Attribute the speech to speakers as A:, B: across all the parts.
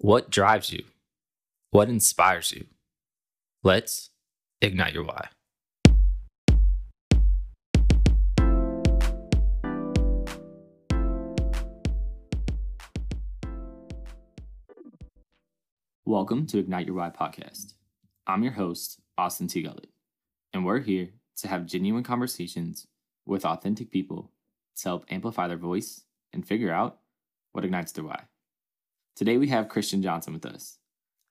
A: What drives you? What inspires you? Let's ignite your why. Welcome to Ignite Your Why podcast. I'm your host, Austin T. Gullett, and we're here to have genuine conversations with authentic people to help amplify their voice and figure out what ignites their why. Today we have Christian Johnson with us.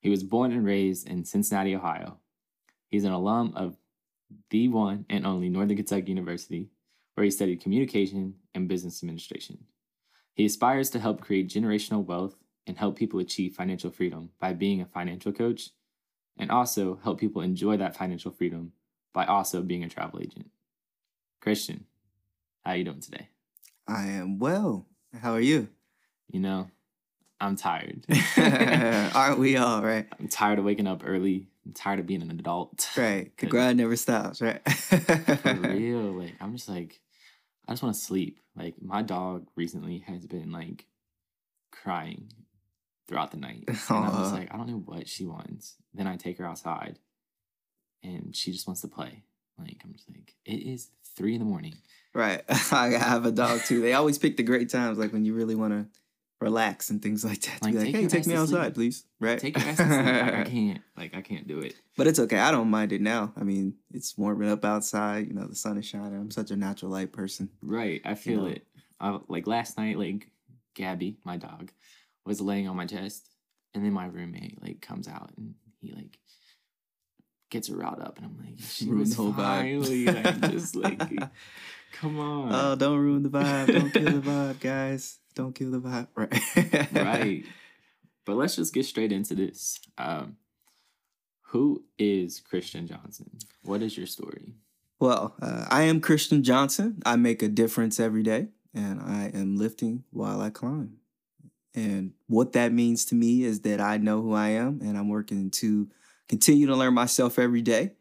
A: He was born and raised in Cincinnati, Ohio. He's an alum of the one and only Northern Kentucky University, where he studied communication and business administration. He aspires to help create generational wealth and help people achieve financial freedom by being a financial coach, and also help people enjoy that financial freedom by also being a travel agent. Christian, how are you doing today?
B: I am well. How are you?
A: You know, I'm tired.
B: Aren't we all, right?
A: I'm tired of waking up early. I'm tired of being an adult.
B: Right. The grind never stops, right?
A: For real. Like, I'm just like, I just want to sleep. Like, my dog recently has been like crying throughout the night. And I'm just like, I don't know what she wants. Then I take her outside and she just wants to play. Like, I'm just like, it is three in the morning.
B: Right. I have a dog too. They always pick the great times, like when you really want to relax and things like that. To
A: Like,
B: be like,
A: take
B: hey, take me outside, please. Right.
A: Take your ass to sleep. Like, I can't. Like, I can't do it.
B: But it's okay. I don't mind it now. I mean, it's warming up outside. You know, the sun is shining. I'm such a natural light person.
A: Right. I feel
B: know.
A: it. I, like last night, like Gabby, my dog, was laying on my chest, and then my roommate like comes out and he like gets her riled up, and I'm like, she
B: Ruined
A: was
B: the whole vibe.
A: finally like, just like, come on,
B: Oh, don't ruin the vibe. Don't kill the vibe, guys. Don't kill the vibe. Right.
A: right. But let's just get straight into this. Um, who is Christian Johnson? What is your story?
B: Well, uh, I am Christian Johnson. I make a difference every day, and I am lifting while I climb. And what that means to me is that I know who I am, and I'm working to continue to learn myself every day,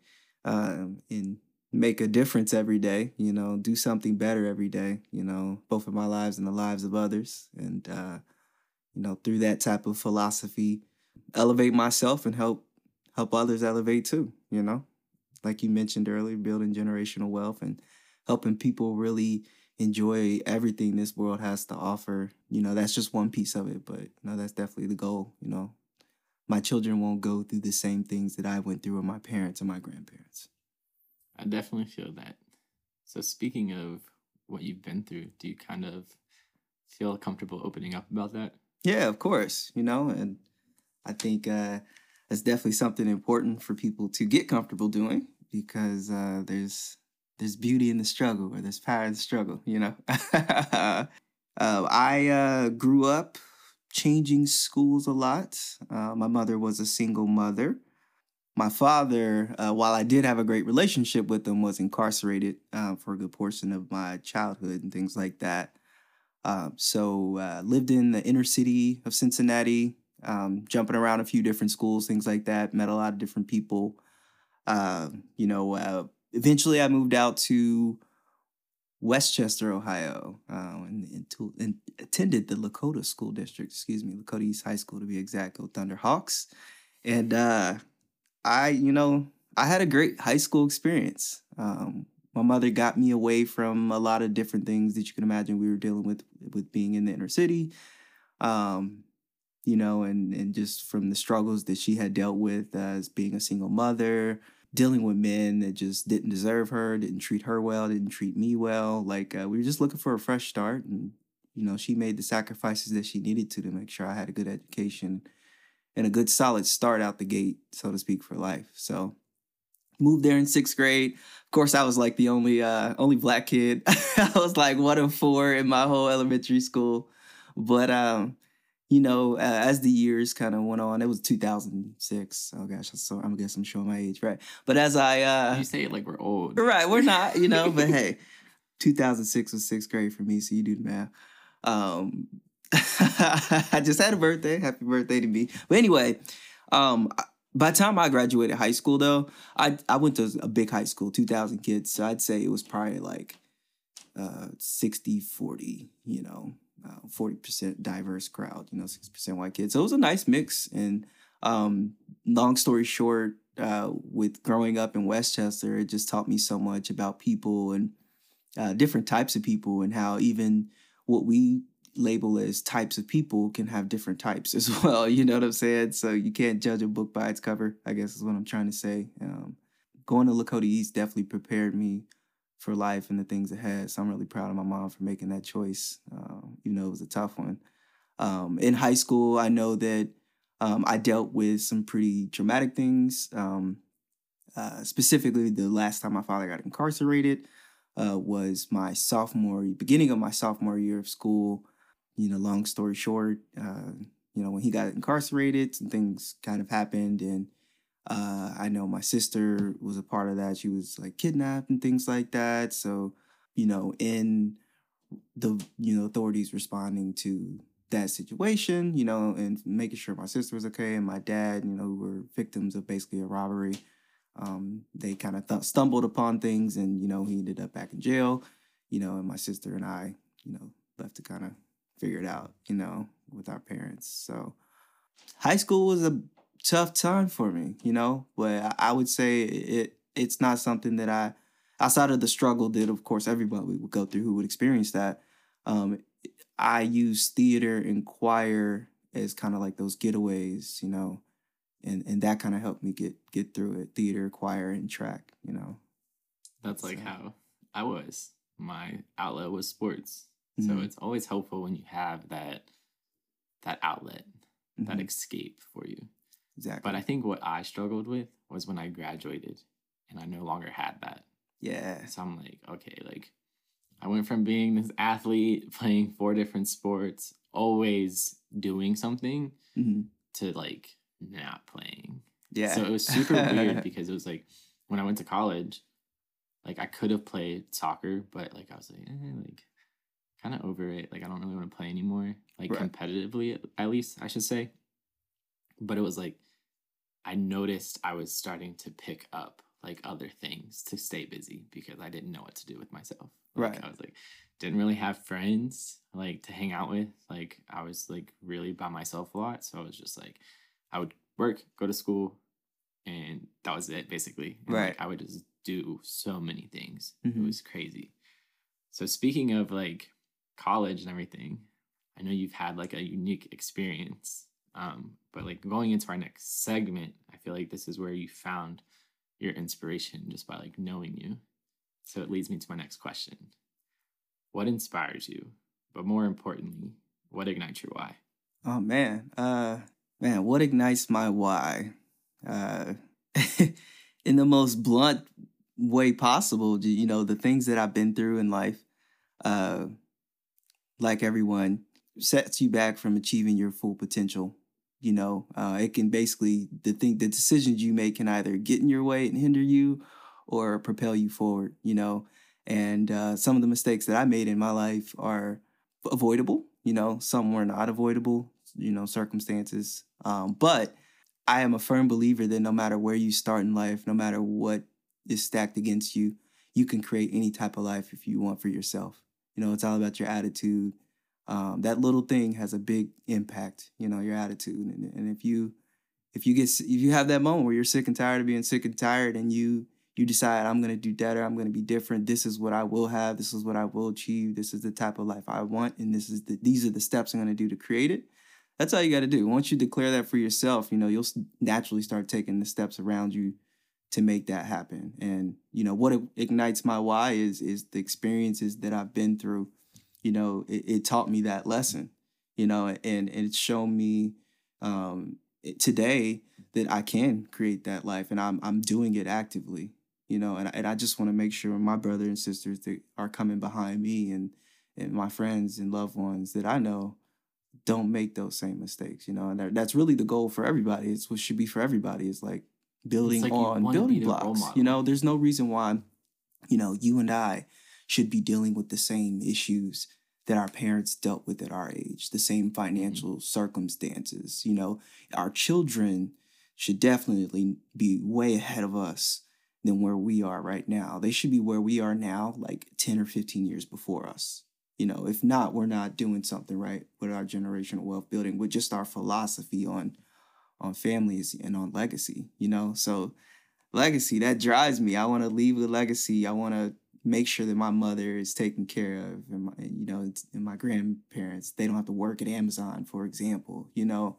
B: um, and make a difference every day. You know, do something better every day. You know, both of my lives and the lives of others, and uh, you know, through that type of philosophy, elevate myself and help help others elevate too. You know like you mentioned earlier, building generational wealth and helping people really enjoy everything this world has to offer. You know, that's just one piece of it, but you know, that's definitely the goal. You know, my children won't go through the same things that I went through with my parents and my grandparents.
A: I definitely feel that. So, speaking of what you've been through, do you kind of feel comfortable opening up about that?
B: Yeah, of course. You know, and I think uh, that's definitely something important for people to get comfortable doing because uh, there's there's beauty in the struggle or there's power in the struggle. You know, uh, I uh, grew up changing schools a lot. Uh, my mother was a single mother. My father, uh, while I did have a great relationship with him, was incarcerated uh, for a good portion of my childhood and things like that. Um, so uh, lived in the inner city of Cincinnati, um, jumping around a few different schools, things like that. Met a lot of different people. Uh, you know, uh, eventually I moved out to West Chester, Ohio, and, and, to, and attended the Lakota School District. Excuse me, Lakota East High School to be exact. Go Thunderhawks, and uh, I, you know, I had a great high school experience. Um, my mother got me away from a lot of different things that you can imagine we were dealing with with being in the inner city um you know and and just from the struggles that she had dealt with as being a single mother dealing with men that just didn't deserve her didn't treat her well didn't treat me well like uh, we were just looking for a fresh start and you know she made the sacrifices that she needed to to make sure i had a good education and a good solid start out the gate so to speak for life so moved there in sixth grade of course, I was like the only uh, only black kid. I was like one of four in my whole elementary school. But um, you know, uh, as the years kind of went on, it was 2006. Oh gosh, I'm so I guess I'm showing my age, right? But as I uh,
A: you say it like we're old.
B: right, we're not, you know. but hey, 2006 was sixth grade for me, so you do the math. Um, I just had a birthday. Happy birthday to me. But anyway, um, by the time I graduated high school, though, I I went to a big high school, 2,000 kids. So I'd say it was probably like uh, 60, 40, you know. uh, forty percent diverse crowd. You know, six percent white kids. So it was a nice mix. And um, long story short, uh, with growing up in West Chester, it just taught me so much about people and uh, different types of people, and how even what we label as types of people can have different types as well. You know what I'm saying? So you can't judge a book by its cover. I guess is what I'm trying to say. Um, going to Lakota East definitely prepared me for life and the things ahead. So I'm really proud of my mom for making that choice, uh, even though it was a tough one. Um, in high school, I know that um, I dealt with some pretty traumatic things. Um, uh, specifically, the last time my father got incarcerated uh, was my sophomore, beginning of my sophomore year of school. You know, long story short, uh, you know, when he got incarcerated, some things kind of happened, and uh, I know my sister was a part of that. She was like kidnapped and things like that. So, you know, in the you know authorities responding to that situation, you know, and making sure my sister was okay and my dad, you know, were victims of basically a robbery. Um, they kind of th- stumbled upon things, and you know, he ended up back in jail. You know, and my sister and I, you know, left to kind of figure it out, you know, with our parents. So, high school was a tough time for me, you know. But I would say it it's not something that I outside of the struggle that of course everybody would go through who would experience that. Um, I use theater and choir as kind of like those getaways, you know, and and that kind of helped me get get through it. Theater, choir, and track, you know.
A: That's like how I was. My outlet was sports, mm-hmm. so it's always helpful when you have that that outlet, mm-hmm. that escape for you. Exactly. But I think what I struggled with was when I graduated and I no longer had that.
B: Yeah.
A: So I'm like, okay, like I went from being this athlete playing four different sports, always doing something, mm-hmm. to like not playing. Yeah. So it was super weird because it was like when I went to college, like I could have played soccer, but like I was like, eh, like kind of over it. Like I don't really want to play anymore, like right. competitively at least I should say. But it was like I noticed I was starting to pick up like other things to stay busy because I didn't know what to do with myself. Like, right. I was like, didn't really have friends like to hang out with. Like I was like really by myself a lot. So I was just like, I would work, go to school, and that was it basically. And, right. Like, I would just do so many things. Mm-hmm. It was crazy. So speaking of like college and everything, I know you've had like a unique experience um, but like going into our next segment, I feel like this is where you found your inspiration just by like knowing you. So it leads me to my next question. What inspires you? But more importantly, what ignites your why?
B: Oh man. Uh man, what ignites my why? Uh in the most blunt way possible, you know, the things that I've been through in life, uh like everyone, sets you back from achieving your full potential you know, uh, it can basically the thing the decisions you make can either get in your way and hinder you, or propel you forward. You know, and uh, some of the mistakes that I made in my life are avoidable. You know, some were not avoidable. You know, circumstances. Um, but I am a firm believer that no matter where you start in life, no matter what is stacked against you, you can create any type of life if you want for yourself. You know, it's all about your attitude. Um, that little thing has a big impact you know your attitude. And, and if you if you get if you have that moment where you're sick and tired of being sick and tired and you you decide i'm going to do better. I'm going to be different. This is what i will have. This is what i will achieve. This is the type of life i want. And this is the these are the steps i'm going to do to create it. That's all you got to do. Once you declare that for yourself you know you'll naturally start taking the steps around you to make that happen and you know what ignites my why is is the experiences that i've been through you know, it, it taught me that lesson, you know, and, and it's shown me um, today that I can create that life and I'm, I'm doing it actively, you know, and, and I just want to make sure my brother and sisters that are coming behind me and, and my friends and loved ones that I know don't make those same mistakes, you know, and that's really the goal for everybody. It's what should be for everybody. It's like building like on building blocks. You know, there's no reason why, you know, you and I should be dealing with the same issues that our parents dealt with at our age, the same mm-hmm. financial mm-hmm. circumstances. You know, our children should definitely be way ahead of us than where we are right now. They should be where we are now, like 10 or 15 years before us. You know, if not, we're not doing something right with our generational wealth building, with just our philosophy on on families and on legacy, you know? So legacy, that drives me. I want to leave a legacy. I want to make sure that my mother is taken care of and, my, you know and my grandparents they don't have to work at amazon for example you know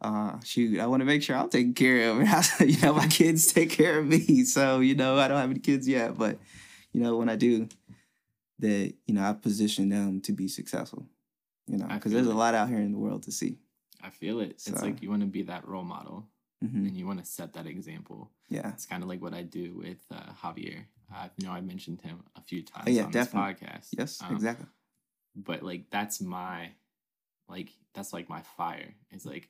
B: uh shoot i want to make sure i'm taking care of you know my kids take care of me so you know i don't have any kids yet but you know when i do that you know i position them to be successful you know because there's a lot out here in the world to see
A: i feel it so. it's like you want to be that role model mm-hmm. and you want to set that example
B: yeah
A: it's kind of like what i do with uh, javier I know I mentioned him a few times oh, yeah, on definitely. this podcast.
B: Yes, um, exactly.
A: But like that's my like that's like my fire. It's like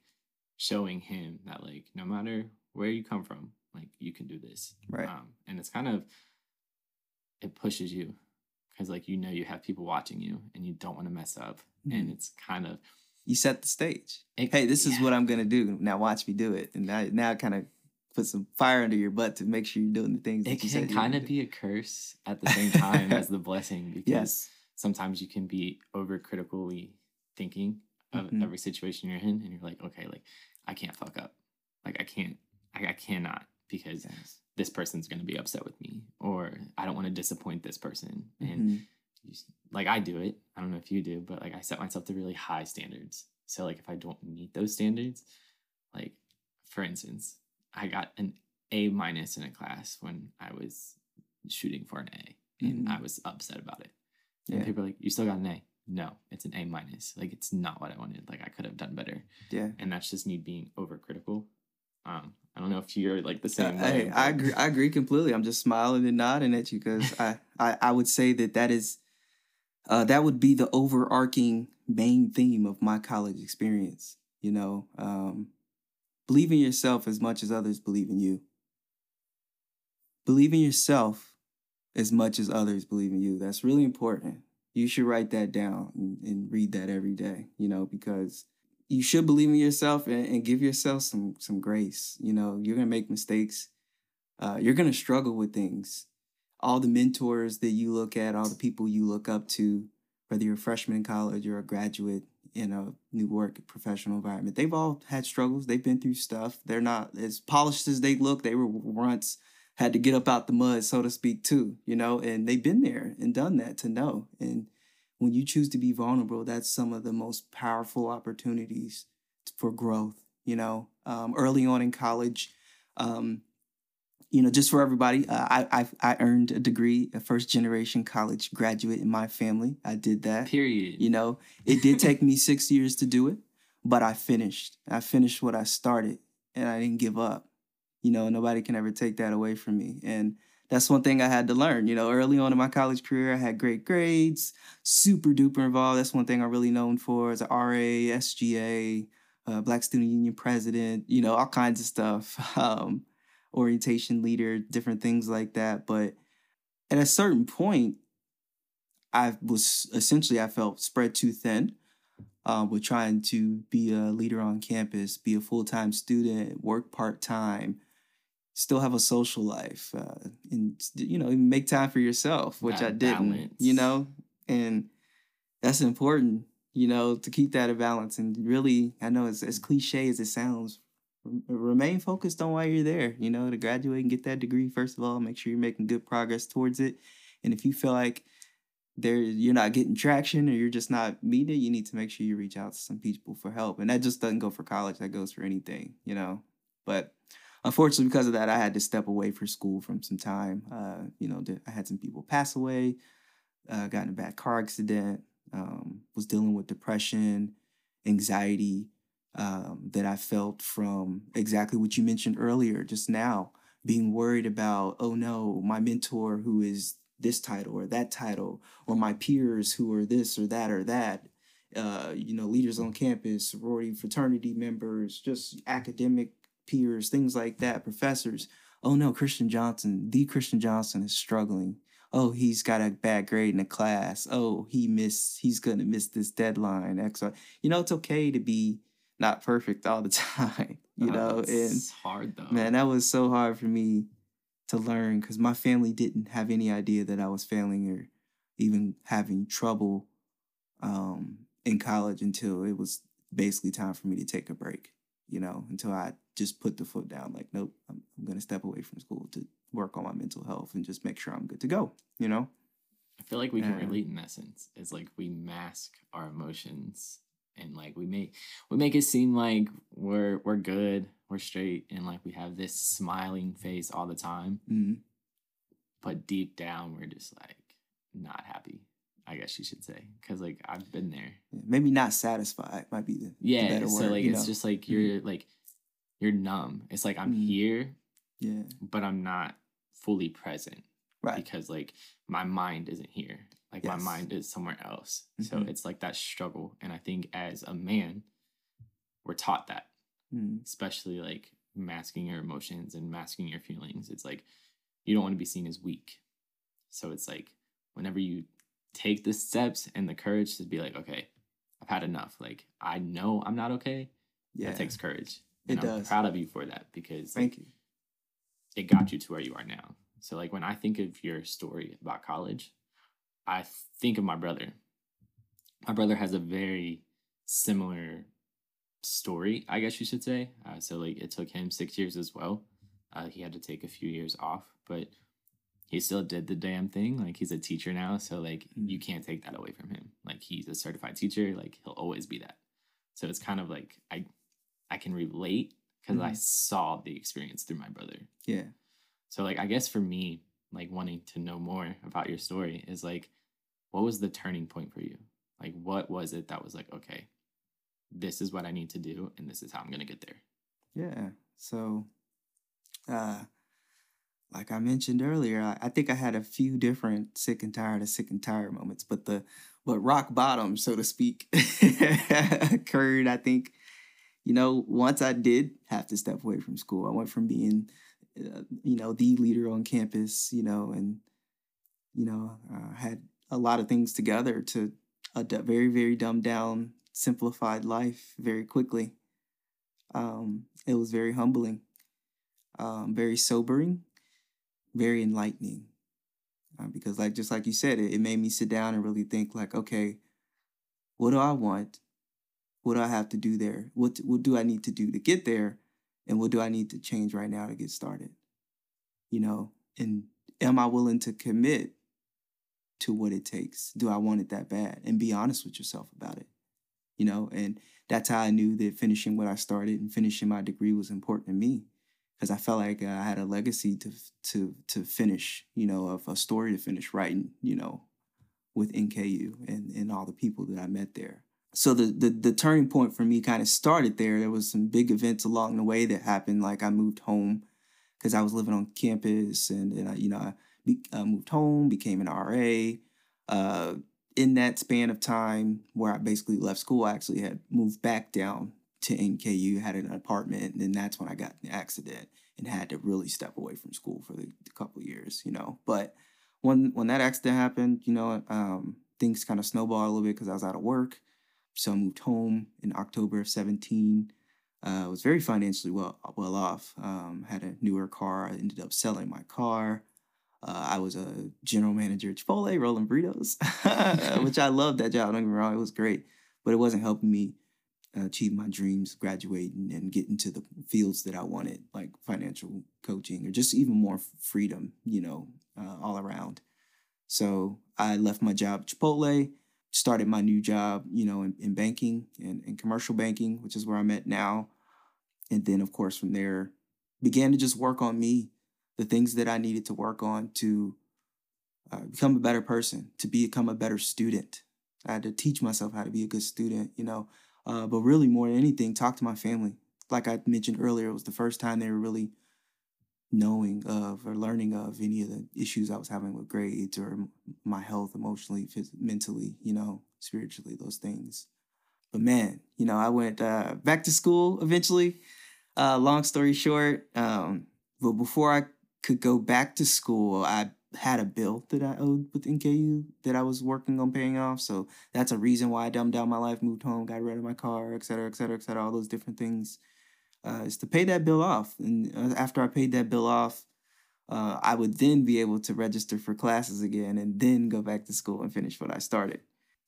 A: showing him that like no matter where you come from, like you can do this.
B: Right.
A: Um, and it's kind of it pushes you because like you know you have people watching you and you don't want to mess up. Mm-hmm. And it's kind of
B: you set the stage. It, hey, this yeah. is what I'm gonna do. Now watch me do it. And now now kind of put some fire under your butt to make sure you're doing the things.
A: It can kind of be a curse at the same time as the blessing because yes. sometimes you can be overcritically thinking of mm-hmm. every situation you're in, and you're like, okay, like I can't fuck up, like I can't, I, I cannot because yes. this person's gonna be upset with me, or I don't want to disappoint this person, and mm-hmm. You, like I do it. I don't know if you do, but like I set myself to really high standards. So like if I don't meet those standards, like for instance, I got an A minus in a class when I was shooting for an A, and mm-hmm. I was upset about it. And yeah. people are like, "You still got an A." No, it's an A minus. Like it's not what I wanted. Like I could have done better.
B: Yeah.
A: And that's just me being overcritical. Um, I don't know if you're like the same
B: uh, way. I, I agree. I agree completely. I'm just smiling and nodding at you because I, I I would say that that is, uh, that would be the overarching main theme of my college experience. You know, um, Believe in yourself as much as others believe in you. Believe in yourself as much as others believe in you. That's really important. You should write that down and, and read that every day, you know, because you should believe in yourself and, and give yourself some some grace. You know, you're gonna make mistakes. Uh, you're gonna struggle with things. All the mentors that you look at, all the people you look up to, whether you're a freshman in college or a graduate, in a new work professional environment. They've all had struggles. They've been through stuff. They're not as polished as they look. They were once had to get up out the mud, so to speak, too, you know, and they've been there and done that to know. And when you choose to be vulnerable, that's some of the most powerful opportunities for growth, you know. Um, early on in college, um, you know, just for everybody, uh, I, I I earned a degree, a first generation college graduate in my family. I did that.
A: Period.
B: You know, it did take me six years to do it, but I finished. I finished what I started, and I didn't give up. You know, nobody can ever take that away from me, and that's one thing I had to learn. You know, early on in my college career, I had great grades, super duper involved. That's one thing I'm really known for as a RA, SGA, uh, Black Student Union president. You know, all kinds of stuff. Um, orientation leader, different things like that. But at a certain point, I was essentially I felt spread too thin uh, with trying to be a leader on campus, be a full time student, work part time, still have a social life, uh, and you know make time for yourself, which that I didn't. Balance. You know, and that's important. You know, to keep that a balance and really, I know it's as cliche as it sounds remain focused on why you're there, you know, to graduate and get that degree. First of all, make sure you're making good progress towards it. And if you feel like there you're not getting traction or you're just not meeting it, you need to make sure you reach out to some people for help. And that just doesn't go for college, that goes for anything, you know. But unfortunately, because of that, I had to step away for school from some time. Uh, you know, I had some people pass away, uh, got in a bad car accident, um, was dealing with depression, anxiety, um, that I felt from exactly what you mentioned earlier, just now, being worried about, oh no, my mentor who is this title or that title, or my peers who are this or that or that, uh, you know, leaders on campus, sorority, fraternity members, just academic peers, things like that, professors. Oh no, Christian Johnson, the Christian Johnson is struggling. Oh, he's got a bad grade in a class. Oh, he missed, he's gonna miss this deadline. X. You know, it's okay to be not perfect all the time, you oh, know. And
A: hard though.
B: Man, that was so hard for me to learn because my family didn't have any idea that I was failing or even having trouble um, in college until it was basically time for me to take a break. You know, until I just put the foot down. Like, nope, I'm, I'm going to step away from school to work on my mental health and just make sure I'm good to go. You know.
A: I feel like we can relate in that sense. It's like we mask our emotions and like we make we make it seem like we're we're good, we're straight, and like we have this smiling face all the time.
B: Mm-hmm.
A: But deep down, we're just like not happy. I guess you should say, because like I've been there.
B: Maybe not satisfied might be the
A: yeah.
B: The better
A: so
B: word,
A: like it's
B: know?
A: just like you're like you're numb. It's like I'm
B: Mhm.
A: here,
B: yeah
A: but I'm not fully present
B: right
A: because like my mind isn't here. Like my mind is somewhere else. So
B: Mhm.
A: it's like that struggle. And I think as a man, we're taught that,
B: mm
A: especially like masking your emotions and masking your feelings. It's like you don't want to be seen as weak. So it's like whenever you take the steps and the courage to be like, okay, I've had enough. Like I know I'm not okay.
B: yeah
A: That takes courage.
B: It
A: And I'm
B: does.
A: proud of you for that because like,
B: thank you
A: it got you to where you are now. So like when I think of your story about college, I think of my brother. My brother has a very similar story, I guess you should say. Uh, so like it took him six years as well. Uh, he had to take a few years off, but he still did the damn thing. Like he's a teacher now, so like you can't take that away from him. Like he's a certified teacher. Like he'll always be that. So it's kind of like I, I can relate because I
B: Mhm.
A: saw the experience through my brother.
B: yeah
A: So like I guess for me, like wanting to know more about your story is like what was the turning point for you? Like what was it that was like, okay, this is what I need to do and this is how I'm gonna get there.
B: Yeah. So, uh, like I mentioned earlier, I, I think I had a few different sick and tired of sick and tired moments, but the but rock bottom, so to speak, occurred. I think, you know, once I did have to step away from school, I went from being, uh, you know, the leader on campus, you know, and you know, uh, had a lot of things together to a very very dumbed down, simplified life very quickly um, it was very humbling, um, very sobering, very enlightening. Uh, because, like just like you said, it, it made me sit down and really think, like, okay, what do I want? What do I have to do there? What what do I need to do to get there? And what do I need to change right now to get started? You know, and am I willing to commit to what it takes? Do I want it that bad? And be honest with yourself about it. You know, and that's how I knew that finishing what I started and finishing my degree was important to me because I felt like uh, I had a legacy to to to finish, you know, of a story to finish writing, you know, with NKU and and all the people that I met there. So the the, the turning point for me kind of started there. There was some big events along the way that happened. Like I moved home because I was living on campus, and and I, you know I, be, I moved home, became an RA. Uh, in that span of time where I basically left school, I actually had moved back down to NKU, had an apartment, and then that's when I got the accident and had to really step away from school for the, the couple years, you know. But when when that accident happened, you know, um, things kind of snowballed a little bit because I was out of work. So I moved home in October of 17. Uh, was very financially well well off. Um, had a newer car. I ended up selling my car. Uh, I was a general manager at Chipotle, rolling burritos, which I loved that job. Don't get me wrong, it was great, but it wasn't helping me achieve my dreams, graduating and get into the fields that I wanted, like financial coaching or just even more freedom, you know, uh, all around. So I left my job at Chipotle, started my new job, you know, in, in banking and in commercial banking, which is where I'm at now. And then, of course, from there, began to just work on me, the things that I needed to work on to uh, become a better person, to become a better student. I had to teach myself how to be a good student, you know, uh, but really more than anything, talk to my family. Like I mentioned earlier, it was the first time they were really knowing of or learning of any of the issues I was having with grades or my health emotionally, phys- mentally, you know, spiritually, those things. But man, you know, I went uh, back to school eventually. Uh, long story short, um, but before I could go back to school, I had a bill that I owed with NKU that I was working on paying off. So that's a reason why I dumbed down my life, moved home, got rid of my car, et cetera, et cetera, et cetera, all those different things. Uh, is to pay that bill off. And uh, after I paid that bill off, uh, I would then be able to register for classes again and then go back to school and finish what I started.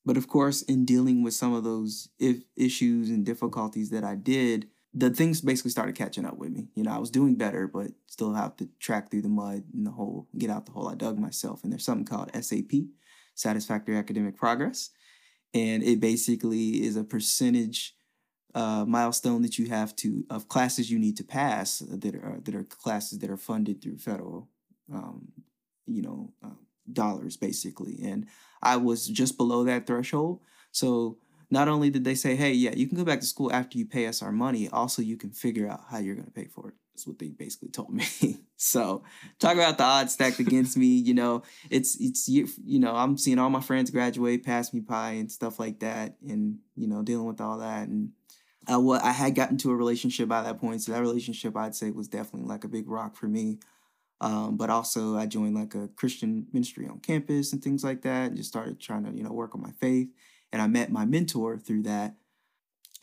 B: but of course, in dealing with some of those if issues and difficulties that I did, the things basically started catching up with me. You know, I was doing better, but still have to track through the mud and the hole, get out the hole I dug myself. And there's something called SAP, Satisfactory Academic Progress. And it basically is a percentage uh, milestone that you have to of classes you need to pass that are that are classes that are funded through federal, um, you know, uh, dollars basically. And I was just below that threshold, so not only did they say, hey, yeah, you can go back to school after you pay us our money, also you can figure out how you're going to pay for it. That's what they basically told me. so talk about the odds stacked against me. You know, it's, it's, you, you know, I'm seeing all my friends graduate, pass me by and stuff like that. And, you know, dealing with all that. And I, what I had gotten to a relationship by that point. So that relationship I'd say was definitely like a big rock for me. Um, but also I joined like a Christian ministry on campus and things like that and just started trying to, you know, work on my faith and I met my mentor through that.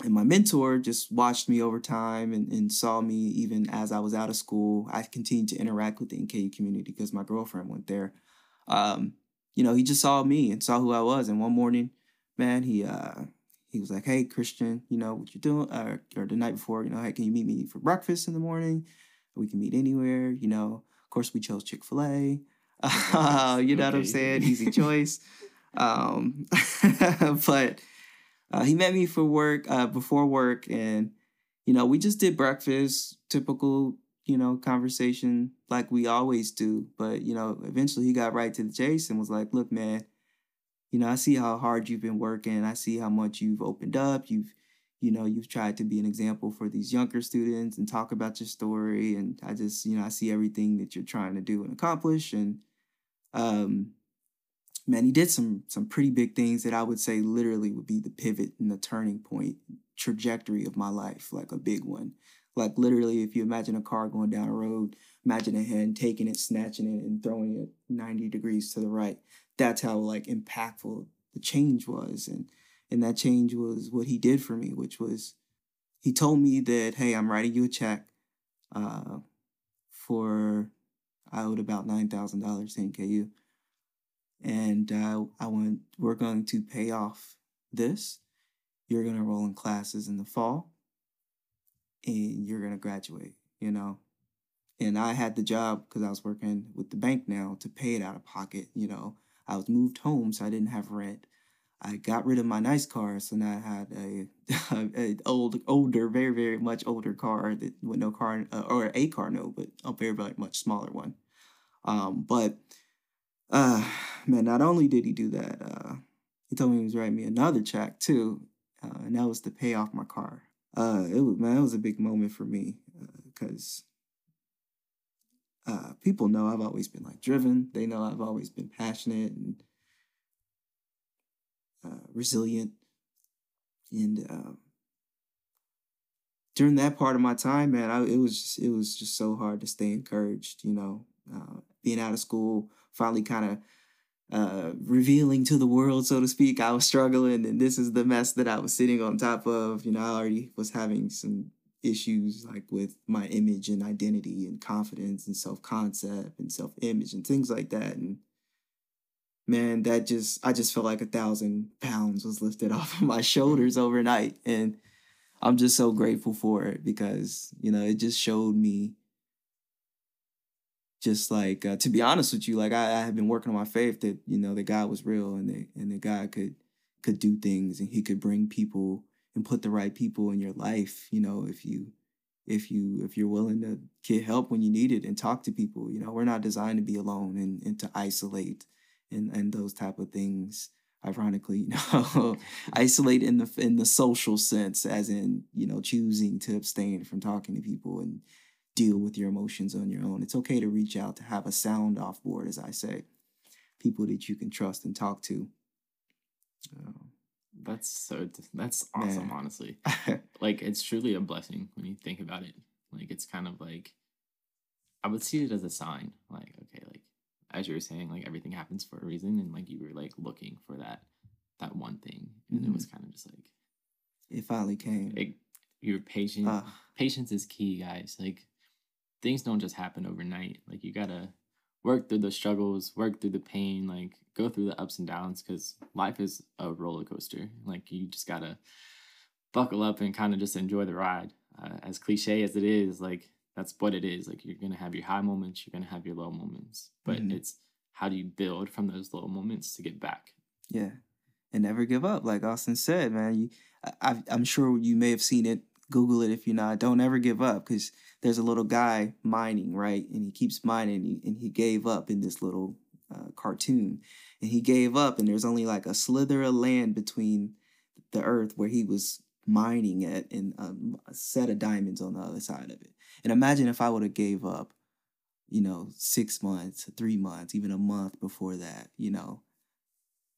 B: And my mentor just watched me over time and, and saw me even as I was out of school. I continued to interact with the NKU community because my girlfriend went there. Um, you know, he just saw me and saw who I was. And one morning, man, he uh, he was like, "Hey, Christian, you know what you're doing?" Uh, or the night before, you know, hey, can you meet me for breakfast in the morning? We can meet anywhere. You know, of course, we chose Chick Fil A. Uh, you know okay. what I'm saying? Easy choice. Um, but uh, he met me for work uh, before work, and you know we just did breakfast, typical you know conversation like we always do. But you know eventually he got right to the chase and was like, "Look, man, you know I see how hard you've been working. I see how much you've opened up. You've you know you've tried to be an example for these younger students and talk about your story and i just you know i see everything that you're trying to do and accomplish and um man, he did some some pretty big things that I would say literally would be the pivot and the turning point trajectory of my life, like a big one. Like literally, if you imagine a car going down a road, imagine a hen taking it, snatching it, and throwing it 90 degrees to the right. That's how like impactful the change was. And and that change was what he did for me, which was he told me that, hey, I'm writing you a check uh, for I owed about nine thousand dollars to NKU and uh, I went. We're going to pay off this. You're gonna roll in classes in the fall, and you're gonna graduate. You know, and I had the job because I was working with the bank now to pay it out of pocket. You know, I was moved home, so I didn't have rent. I got rid of my nice car, so now I had a, a, old, older, very, very much older car that with no car uh, or a car, no, but a very, very much smaller one. Um, but uh man, not only did he do that, uh, he told me he was writing me another check too, uh, and that was to pay off my car. Uh, it was man, it was a big moment for me because uh, uh, people know I've always been like driven. They know I've always been passionate and uh, resilient, and uh, during that part of my time, man, I, it was just, it was just so hard to stay encouraged. You know, uh, being out of school, finally kind of uh, revealing to the world, so to speak. I was struggling, and this is the mess that I was sitting on top of. You know, I already was having some issues like with my image and identity and confidence and self concept and self image and things like that. And man, that just, I just felt like a thousand pounds was lifted off of my shoulders overnight. And I'm just so grateful for it because, you know, it just showed me just like uh, to be honest with you, like I, I been working on my faith that you know that God was real and that and that God could could do things and He could bring people and put the right people in your life. You know, if you if you if you're willing to get help when you need it and talk to people. You know, we're not designed to be alone and and to isolate and and those type of things. Ironically, you know, isolate in the in the social sense, as in you know choosing to abstain from talking to people and deal with your emotions on your own. It's okay to reach out to have a sound off board, as I say, people that you can trust and talk to.
A: Um, that's so that's awesome, man. honestly. like it's truly a blessing when you think about it. Like it's kind of like I would see it as a sign. Like okay, like as you were saying, like everything happens for a reason, and like you were like looking for that that one thing, and mm-hmm. it was kind of just like
B: it finally came.
A: It, you're patient. Uh, Patience is key, guys. Like things don't just happen overnight. Like you gotta work through the struggles, work through the pain, like go through the ups and downs because life is a roller coaster. Like you just gotta buckle up and kind of just enjoy the ride. Uh, as cliche as it is, like that's what it is. Like you're gonna have your high moments, you're gonna have your low moments, but
B: Mhm.
A: it's how do you build from those low moments to get back?
B: Yeah, and never give up. Like Austin said, man. You, I- I'm sure you may have seen it. Google it if you're not. Don't ever give up because there's a little guy mining, right? And he keeps mining, and he, gave up in this little uh, cartoon, and he gave up, and there's only like a slither of land between the earth where he was mining at, and um, a set of diamonds on the other side of it. And imagine if I would have gave up, you know, six months, three months, even a month before that, you know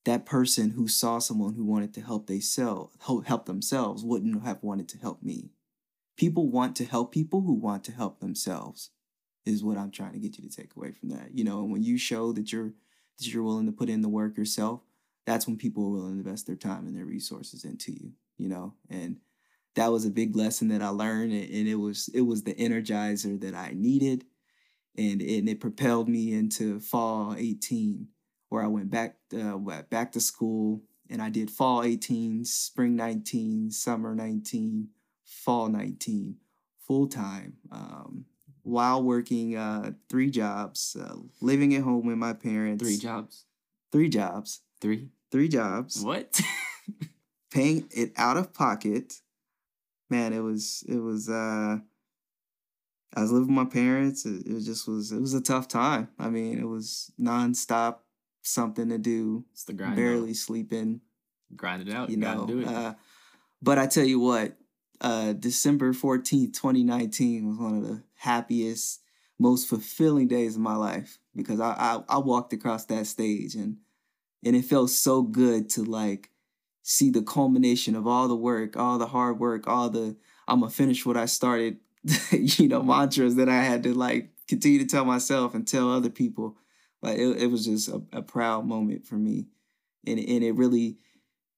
B: that person who saw someone who wanted to help they sell help themselves wouldn't have wanted to help me. People want to help people who want to help themselves is what I'm trying to get you to take away from that. You know, and when you show that you're that you're willing to put in the work yourself, that's when people are willing to invest their time and their resources into you, you know? And that was a big lesson that I learned and it was it was the energizer that I needed and and it propelled me into fall 18 where I went back uh, back to school and I did fall 18, spring 19, summer 19, fall 19, full time, um, while working uh, three jobs, uh, living at home with my parents.
A: Three jobs,
B: Three jobs.
A: three.
B: Three jobs.
A: What?
B: Paying it out of pocket. Man, it was it was. uh I was living with my parents. It, it just was. It was a tough time. I mean, it was nonstop something to do.
A: it's the grind.
B: barely
A: Barely
B: sleeping.
A: grind it out.
B: you
A: You,
B: know.
A: gotta do it.
B: Uh, but I tell you what, uh, December 14th, 2019 was one of the happiest, most fulfilling days of my life because I, I, I walked across that stage and and it felt so good to like see the culmination of all the work, all the hard work, all the I'm gonna finish what I started, you know, mantras that I had to like continue to tell myself and tell other people. Like it, it was just a, a proud moment for me. And and it really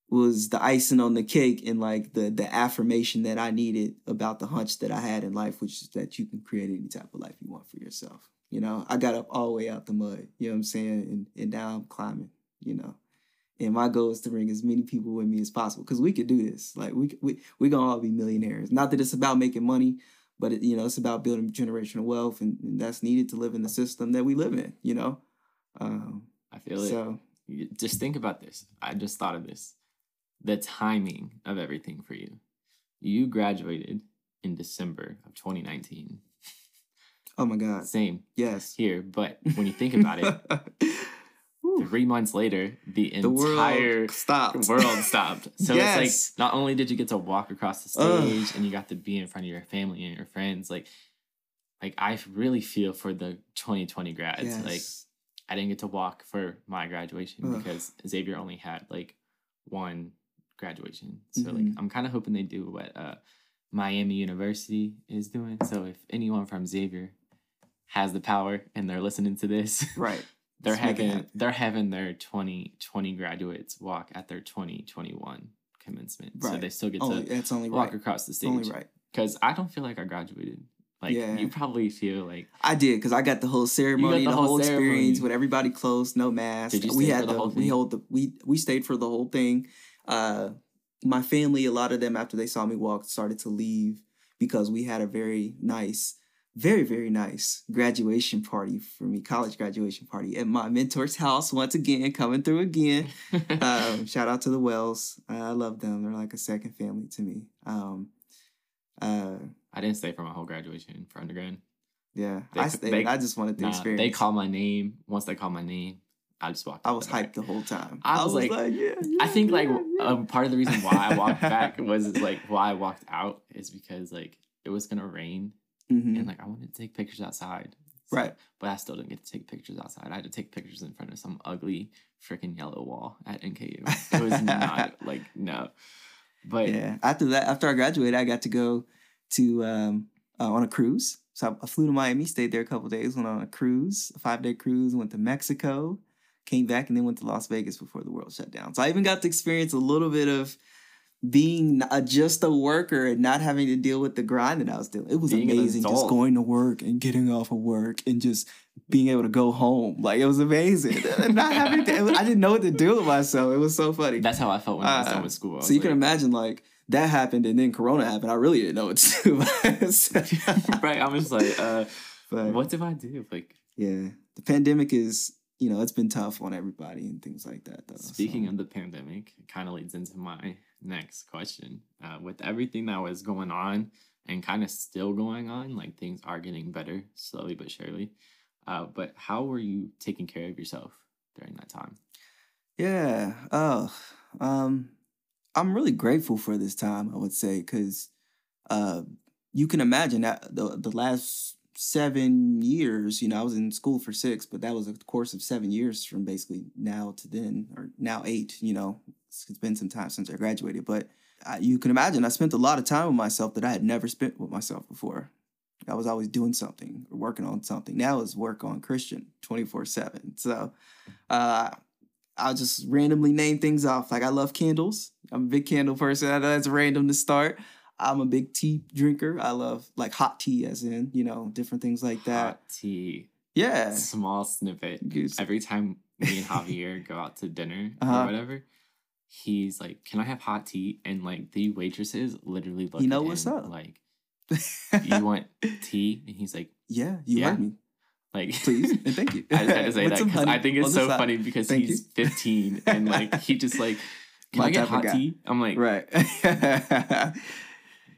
B: was the icing on the cake and like the the affirmation that I needed about the hunch that I had in life, which is that you can create any type of life you want for yourself. You know, I got up all the way out the mud, you know what I'm saying? And and now I'm climbing, you know. And my goal is to bring as many people with me as possible because we could do this. Like we we we gonna all be millionaires. Not that it's about making money, but it, you know it's about building generational wealth, and, and that's needed to live in the system that we live in. You know, um,
A: I feel it.
B: so
A: just think about this. I just thought of this. The timing of everything for you. You graduated in December of 2019.
B: oh my God,
A: Same
B: yes.
A: here, but when you think about it, three months later, the
B: the
A: entire
B: world stopped.
A: world stopped. So
B: Yes.
A: it's like not only did you get to walk across the
B: Ugh.
A: stage and you got to be in front of your family and your friends, like like I really feel for the 2020 grads.
B: yes.
A: Like I didn't get to walk for my graduation
B: Ugh.
A: because Xavier only had like one graduation. So like
B: Mhm.
A: I'm kind of hoping they do what uh Miami University is doing. So if anyone from Xavier has the power and they're listening to this,
B: right.
A: they're
B: Let's
A: having they're having their 2020 graduates walk at their 2021 commencement. So they still get
B: Only,
A: to
B: that's only
A: walk
B: right.
A: across the
B: It's only
A: stage.
B: right.
A: Because I don't feel like I graduated. Like
B: Yeah.
A: you probably feel like
B: I did because I got the whole ceremony,
A: the
B: the,
A: whole
B: whole, experience
A: ceremony.
B: with everybody close, no mask. We had
A: the whole
B: we hold the we we stayed for the whole thing. Uh, my family, a lot of them after they saw me walk, started to leave because we had a very nice, very very nice graduation party for me, college graduation party at my mentor's house. Once again, coming through again. um, shout out to the Wells. I love them. They're like a second family to me. Um, uh,
A: I didn't stay for my whole graduation for undergrad.
B: yeah,
A: They-
B: I stayed.
A: they-
B: I just wanted the
A: Nah,
B: experience.
A: they call my name. Once they call my name, I just walked.
B: I was
A: back.
B: hyped the whole time.
A: I was like-
B: yeah,
A: I
B: yeah,
A: think like
B: yeah, yeah.
A: um, part of the reason why I walked back was like why I walked out is because like it was gonna rain
B: Mhm.
A: and like I wanted to take pictures outside. So-
B: Right.
A: But I still didn't get to take pictures outside. I had to take pictures in front of some ugly freaking yellow wall at NKU. It was not like no. But
B: yeah. After that, after I graduated, I got to go to um, uh, on a cruise. So I, flew to Miami, stayed there a couple days, went on a cruise, a five day cruise, went to Mexico, came back, and then went to Las Vegas before the world shut down. So I even got to experience a little bit of being a, just a worker and not having to deal with the grind that I was doing. It was
A: Being
B: amazing just going to work and getting off of work and just being able to go home. Like it was amazing. Not having to, I didn't know what to do with myself. It was so funny.
A: That's how I felt when I was
B: Uh,
A: done with school. I
B: so you
A: was
B: can imagine like that happened and then Corona happened. I really didn't know what to do.
A: right. I was like, uh,
B: but
A: what did I do? Like,
B: yeah, the pandemic is you know it's been tough on everybody and things like that. Though.
A: Speaking
B: so.
A: of the pandemic, it kind of leads into my next question. Uh, with everything that was going on and kind of still going on, like things are getting better slowly but surely. Uh, but how were you taking care of yourself during that time?
B: Yeah. Oh, um, I'm really grateful for this time. I would say because uh, you can imagine that the the last seven years. You know, I was in school for six, but that was a course of seven years from basically now to then, or now eight. You know, it's, been some time since I graduated, but I, you can imagine I spent a lot of time with myself that I had never spent with myself before. I was always doing something or working on something. Now it's work on Kristian 24 7. So uh, I'll just randomly name things off. Like I love candles. I'm a big candle person. I know that's random to start. I'm a big tea drinker. I love like hot tea, as in, you know, different things like that.
A: Hot tea.
B: Yeah.
A: Small snippet.
B: Goose.
A: Every time me and Javier go out to dinner
B: Uh-huh.
A: or whatever, he's like, "Can I have hot tea?" And like the waitresses literally look.
B: You know
A: at
B: what's
A: him
B: up.
A: Like, you want tea? And he's like,
B: yeah, you
A: Yeah.
B: heard me.
A: Like,
B: Please and thank you.
A: I just had to say that because I think it's so
B: side.
A: funny because
B: Thank
A: he's
B: you.
A: 15 and like he just like, can
B: My
A: i get hot tea i'm like,
B: Right.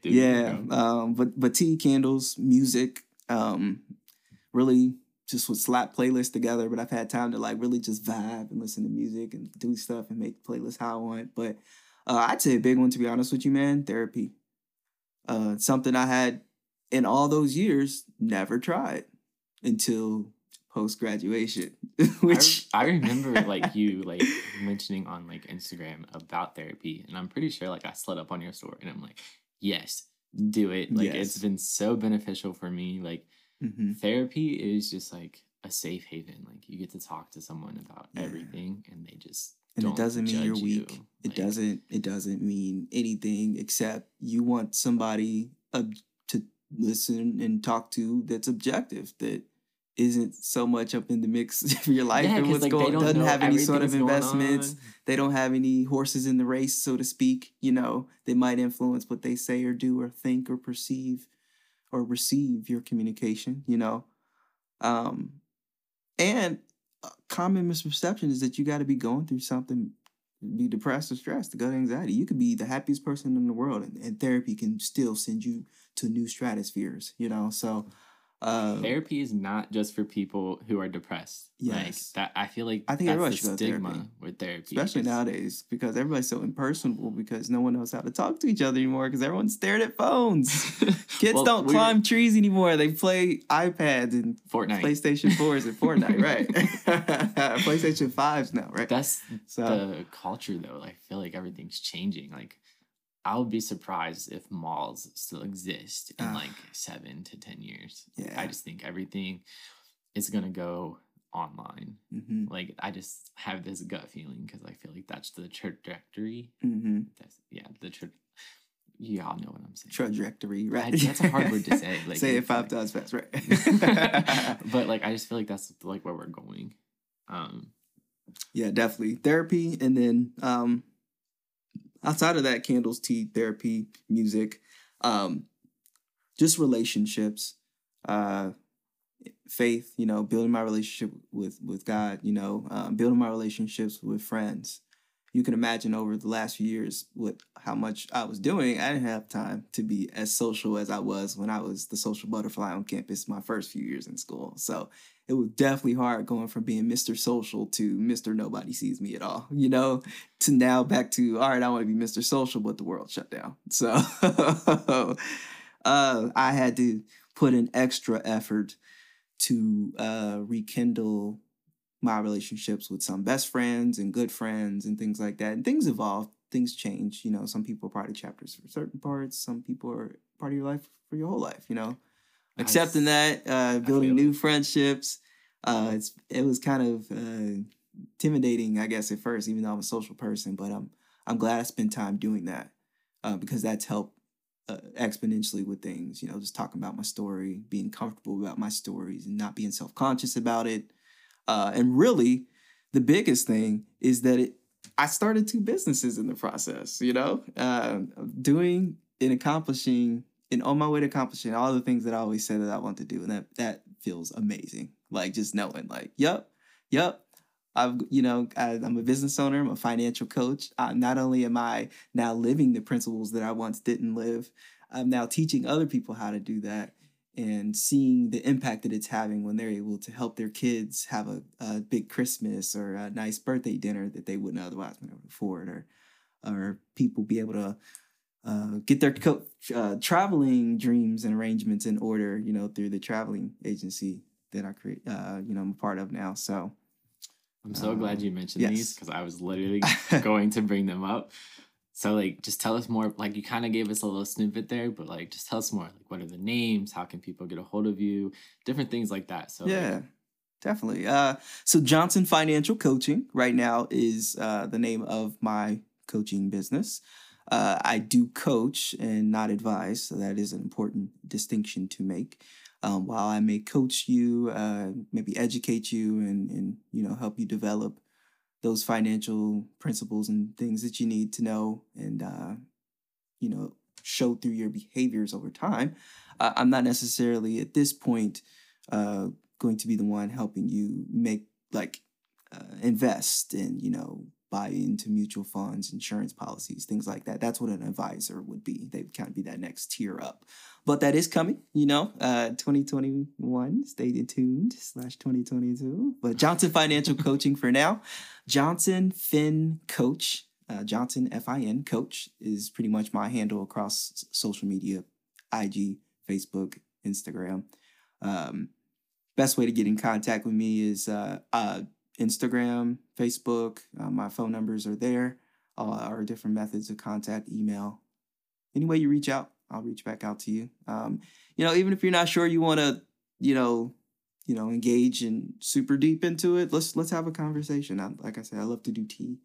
A: dude,
B: yeah. Um, but but tea, candles, music, um, really just would slap playlists together. But I've had time to like really just vibe and listen to music and do stuff and make playlists how I want. But uh, I'd say a big one to be honest with you, man. Therapy. Uh, something I had in all those years never tried until post graduation, which
A: I remember like you like mentioning on like Instagram about therapy, and I'm pretty sure like I slid up on your story, and I'm like, yes, do it. Like it's been so beneficial for me. Like
B: Mhm.
A: therapy is just like a safe haven. Like you get to talk to someone about
B: Yeah.
A: everything, and they just
B: and it doesn't mean you're weak.
A: you.
B: It
A: Like,
B: doesn't. It doesn't mean anything except you want somebody ob- to listen and talk to that's objective that isn't so much up in the mix of your life
A: Yeah,
B: and what's
A: like,
B: going. Doesn't have any sort of
A: everything that's going
B: investments. They don't have any horses in the race, so to speak. You know, they might influence what they say or do or think or perceive or receive your communication. You know, um, and a common misperception is that you got to be going through something, be depressed or stressed to go to anxiety. You could be the happiest person in the world, and, and therapy can still send you to new stratospheres. You know, so. Uh,
A: therapy is not just for people who are depressed.
B: Yes.
A: Like that I feel like
B: I think
A: that's
B: everybody
A: the
B: should go to
A: stigma
B: therapy.
A: with therapy.
B: especially
A: is-
B: nowadays because everybody's so impersonable because no one knows how to talk to each other anymore because everyone's staring at phones. Kids
A: Well,
B: don't climb trees anymore. They play iPads and
A: Fortnite.
B: PlayStation 4s and Fortnite, right? PlayStation 5s now, right?
A: That's
B: So
A: the culture though. I feel like everything's changing. Like I would be surprised if malls still exist in
B: Ah.
A: like seven to ten years.
B: yeah.
A: I just think everything is gonna go online.
B: hmm
A: Like I just have this gut feeling because I feel like that's the trajectory.
B: hmm
A: That's yeah, the tra- y'all know what I'm saying.
B: Trajectory, right?
A: I- that's a hard word to say, like,
B: say it five times fast, right?
A: but like I just feel like that's like where we're going. Um
B: Yeah, definitely. Therapy and then um outside of that, candles, tea, therapy, music, um, just relationships, uh faith, you know, building my relationship with with God, you know, um, building my relationships with friends. You can imagine over the last few years with how much I was doing, I didn't have time to be as social as I was when I was the social butterfly on campus my first few years in school. So it was definitely hard going from being Mr. Social to Mr. Nobody Sees Me at all, you know, to now back to, all right, I want to be Mr. Social, but the world shut down. So uh, I had to put an extra effort to uh, rekindle my relationships with some best friends and good friends and things like that. And things evolve, things change. You know, some people are part of chapters for certain parts, some people are part of your life for your whole life, you know Accepting that, uh, building new
A: it.
B: friendships. Uh, it's it was kind of uh, intimidating, I guess, at first, even though I'm a social person. But I'm I'm glad I spent time doing that, uh, because that's helped uh, exponentially with things. You know, just talking about my story, being comfortable about my stories, and not being self conscious about it. Uh, and really, the biggest thing is that it. I started two businesses in the process. You know, uh, doing and accomplishing and on my way to accomplishing all the things that I always said that I want to do, and that that feels amazing. Like just knowing, like, yep, yep, I've, you know, I, am a business owner, I'm a financial coach. Uh, not only am I now living the principles that I once didn't live, I'm now teaching other people how to do that and seeing the impact that it's having when they're able to help their kids have a, a big Christmas or a nice birthday dinner that they wouldn't otherwise be able to afford, or or people be able to uh, get their co- uh, traveling dreams and arrangements in order, you know, through the traveling agency that I create, uh, you know, I'm a part of now. So
A: I'm so um, glad you mentioned yes. these because I was literally going to bring them up. So like just tell us more like you kind of gave us a little snippet there, but like just tell us more. Like what are the names? How can people get a hold of you? Different things like that. So
B: Yeah. Like, definitely. Uh so Johnson Financial Coaching right now is uh the name of my coaching business. Uh, I do coach and not advise, so that is an important distinction to make um, while I may coach you, uh, maybe educate you, and and you know help you develop those financial principles and things that you need to know, and uh, you know show through your behaviors over time. I'm not necessarily at this point uh, going to be the one helping you make like uh, invest and you know buy into mutual funds, insurance policies, things like that. That's what an advisor would be. They would kind of be that next tier up. But that is coming, you know, uh, 2021, stay tuned, slash 2022. But Johnson Financial Coaching for now. Johnson Fin Coach, uh, Johnson F-I-N Coach is pretty much my handle across social media, IG, Facebook, Instagram. Um, best way to get in contact with me is uh, uh, Instagram, Facebook. Uh, my phone numbers are there. Uh, our different methods of contact, email. Any way you reach out, I'll reach back out to you. Um, you know, even if you're not sure you want to, you know, you know, engage and super deep into it, let's let's have a conversation. I, like I said, I love to do tea,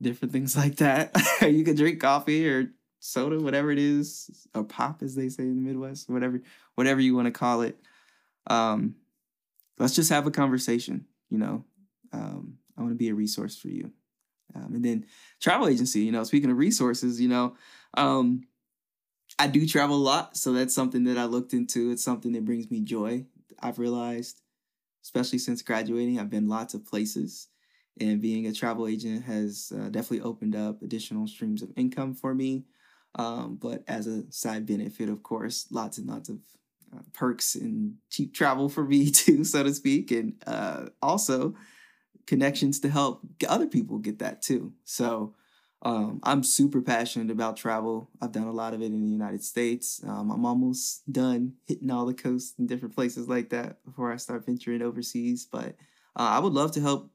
B: different things like that. you can drink coffee or soda, whatever it is, or pop, as they say in the Midwest, whatever whatever you want to call it. Um, let's just have a conversation. You know, um, I want to be a resource for you. Um, and then travel agency, you know, speaking of resources, you know, um, I do travel a lot. So that's something that I looked into. It's something that brings me joy. I've realized, especially since graduating, I've been lots of places. And being a travel agent has uh, definitely opened up additional streams of income for me. Um, but as a side benefit, of course, lots and lots of uh, perks and cheap travel for me too, so to speak. And uh, also, connections to help other people get that too. So um, I'm super passionate about travel. I've done a lot of it in the United States. Um, I'm almost done hitting all the coasts and different places like that before I start venturing overseas. But uh, I would love to help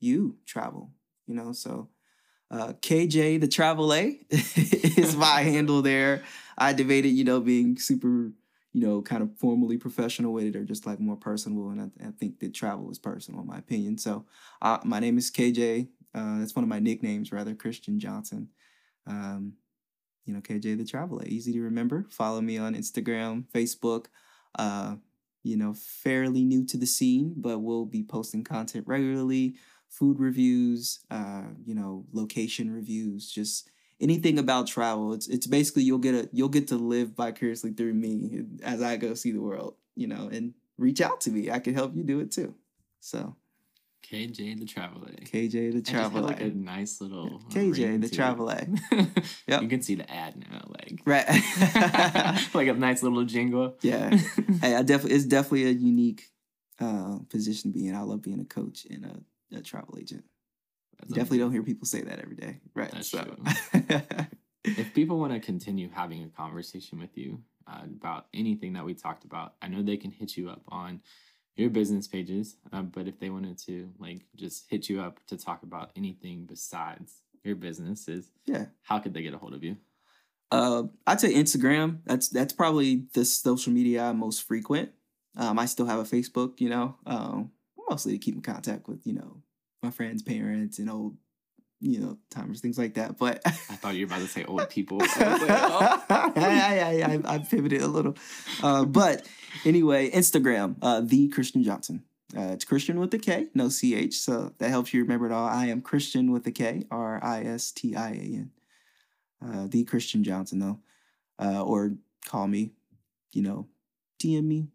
B: you travel, you know. So uh, KJ the Travel A is my handle there. I debated, you know, being super you know, kind of formally professional with it or just like more personal. And I, I think that travel is personal, in my opinion. So uh, my name is KJ. Uh, that's one of my nicknames, rather, Kristian Johnson. Um, you know, KJ the Traveler, easy to remember. Follow me on Instagram, Facebook. Uh, you know, fairly new to the scene, but we'll be posting content regularly, food reviews, uh, you know, location reviews, just anything about travel. It's it's basically you'll get a you'll get to live vicariously through me as I go see the world, you know, and reach out to me. I can help you do it too. So
A: KJ the Traveler.
B: KJ the Traveler.
A: Like a nice little
B: KJ the Traveler.
A: yep. You can see the ad now, like
B: right,
A: like a nice little jingle.
B: Yeah. hey, I definitely it's definitely a unique uh, position to be in. I love being a coach and a, a travel agent. Definitely don't hear people say that every day. Right.
A: That's so. true. if people want to continue having a conversation with you uh, about anything that we talked about, I know they can hit you up on your business pages. Uh, but if they wanted to like just hit you up to talk about anything besides your businesses,
B: yeah,
A: how could they get a hold of you?
B: Uh, I'd say Instagram. That's that's probably the social media I'm most frequent. Um, I still have a Facebook, you know, um, mostly to keep in contact with, you know, my friends' parents and old you know, timers, things like that. But
A: I thought you were about to say old people. I,
B: like, oh. I, I, I, I, pivoted a little. Uh, but anyway, Instagram, uh, the Kristian Johnson. Uh, it's Kristian with a K, no CH. So that helps you remember it all. I am Kristian with a K, R I S T I A N. Uh, the Kristian Johnson, though. Uh, or call me, you know, DM me,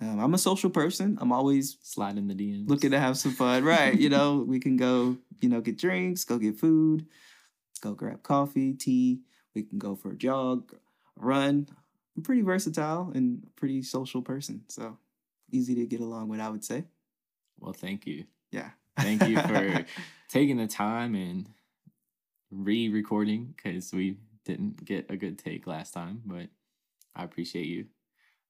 B: um, I'm a social person. I'm always
A: sliding the DMs,
B: looking to have some fun. Right, you know, we can go, you know, get drinks, go get food, go grab coffee, tea. We can go for a jog, run. I'm pretty versatile and pretty social person, so easy to get along with. I would say.
A: Well, thank you.
B: Yeah,
A: thank you for taking the time and re-recording because we didn't get a good take last time, but I appreciate you.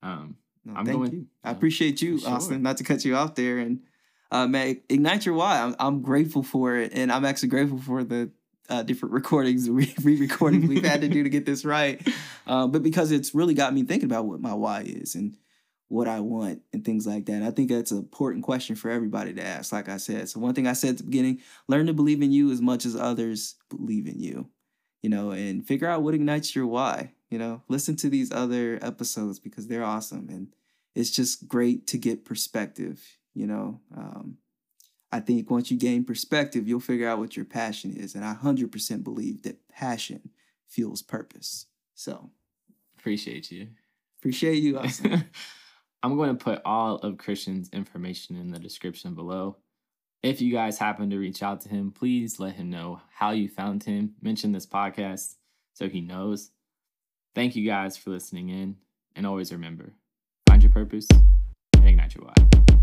A: Um,
B: no, I'm thank going, you. I appreciate you, sure. Austin. Not to cut you off there, and uh, man, ignite your why. I'm, I'm grateful for it, and I'm actually grateful for the uh, different recordings, re-recordings we've had to do to get this right. Uh, but because it's really got me thinking about what my why is and what I want and things like that. I think that's an important question for everybody to ask. Like I said, so one thing I said at the beginning: learn to believe in you as much as others believe in you. You know, and figure out what ignites your why. You know, listen to these other episodes because they're awesome and it's just great to get perspective. You know, um, I think once you gain perspective, you'll figure out what your passion is. And I 100% believe that passion fuels purpose. So
A: appreciate you.
B: Appreciate you, Austin.
A: I'm going to put all of Kristian's information in the description below. If you guys happen to reach out to him, please let him know how you found him. Mention this podcast so he knows. Thank you guys for listening in. And always remember find your purpose and ignite your why.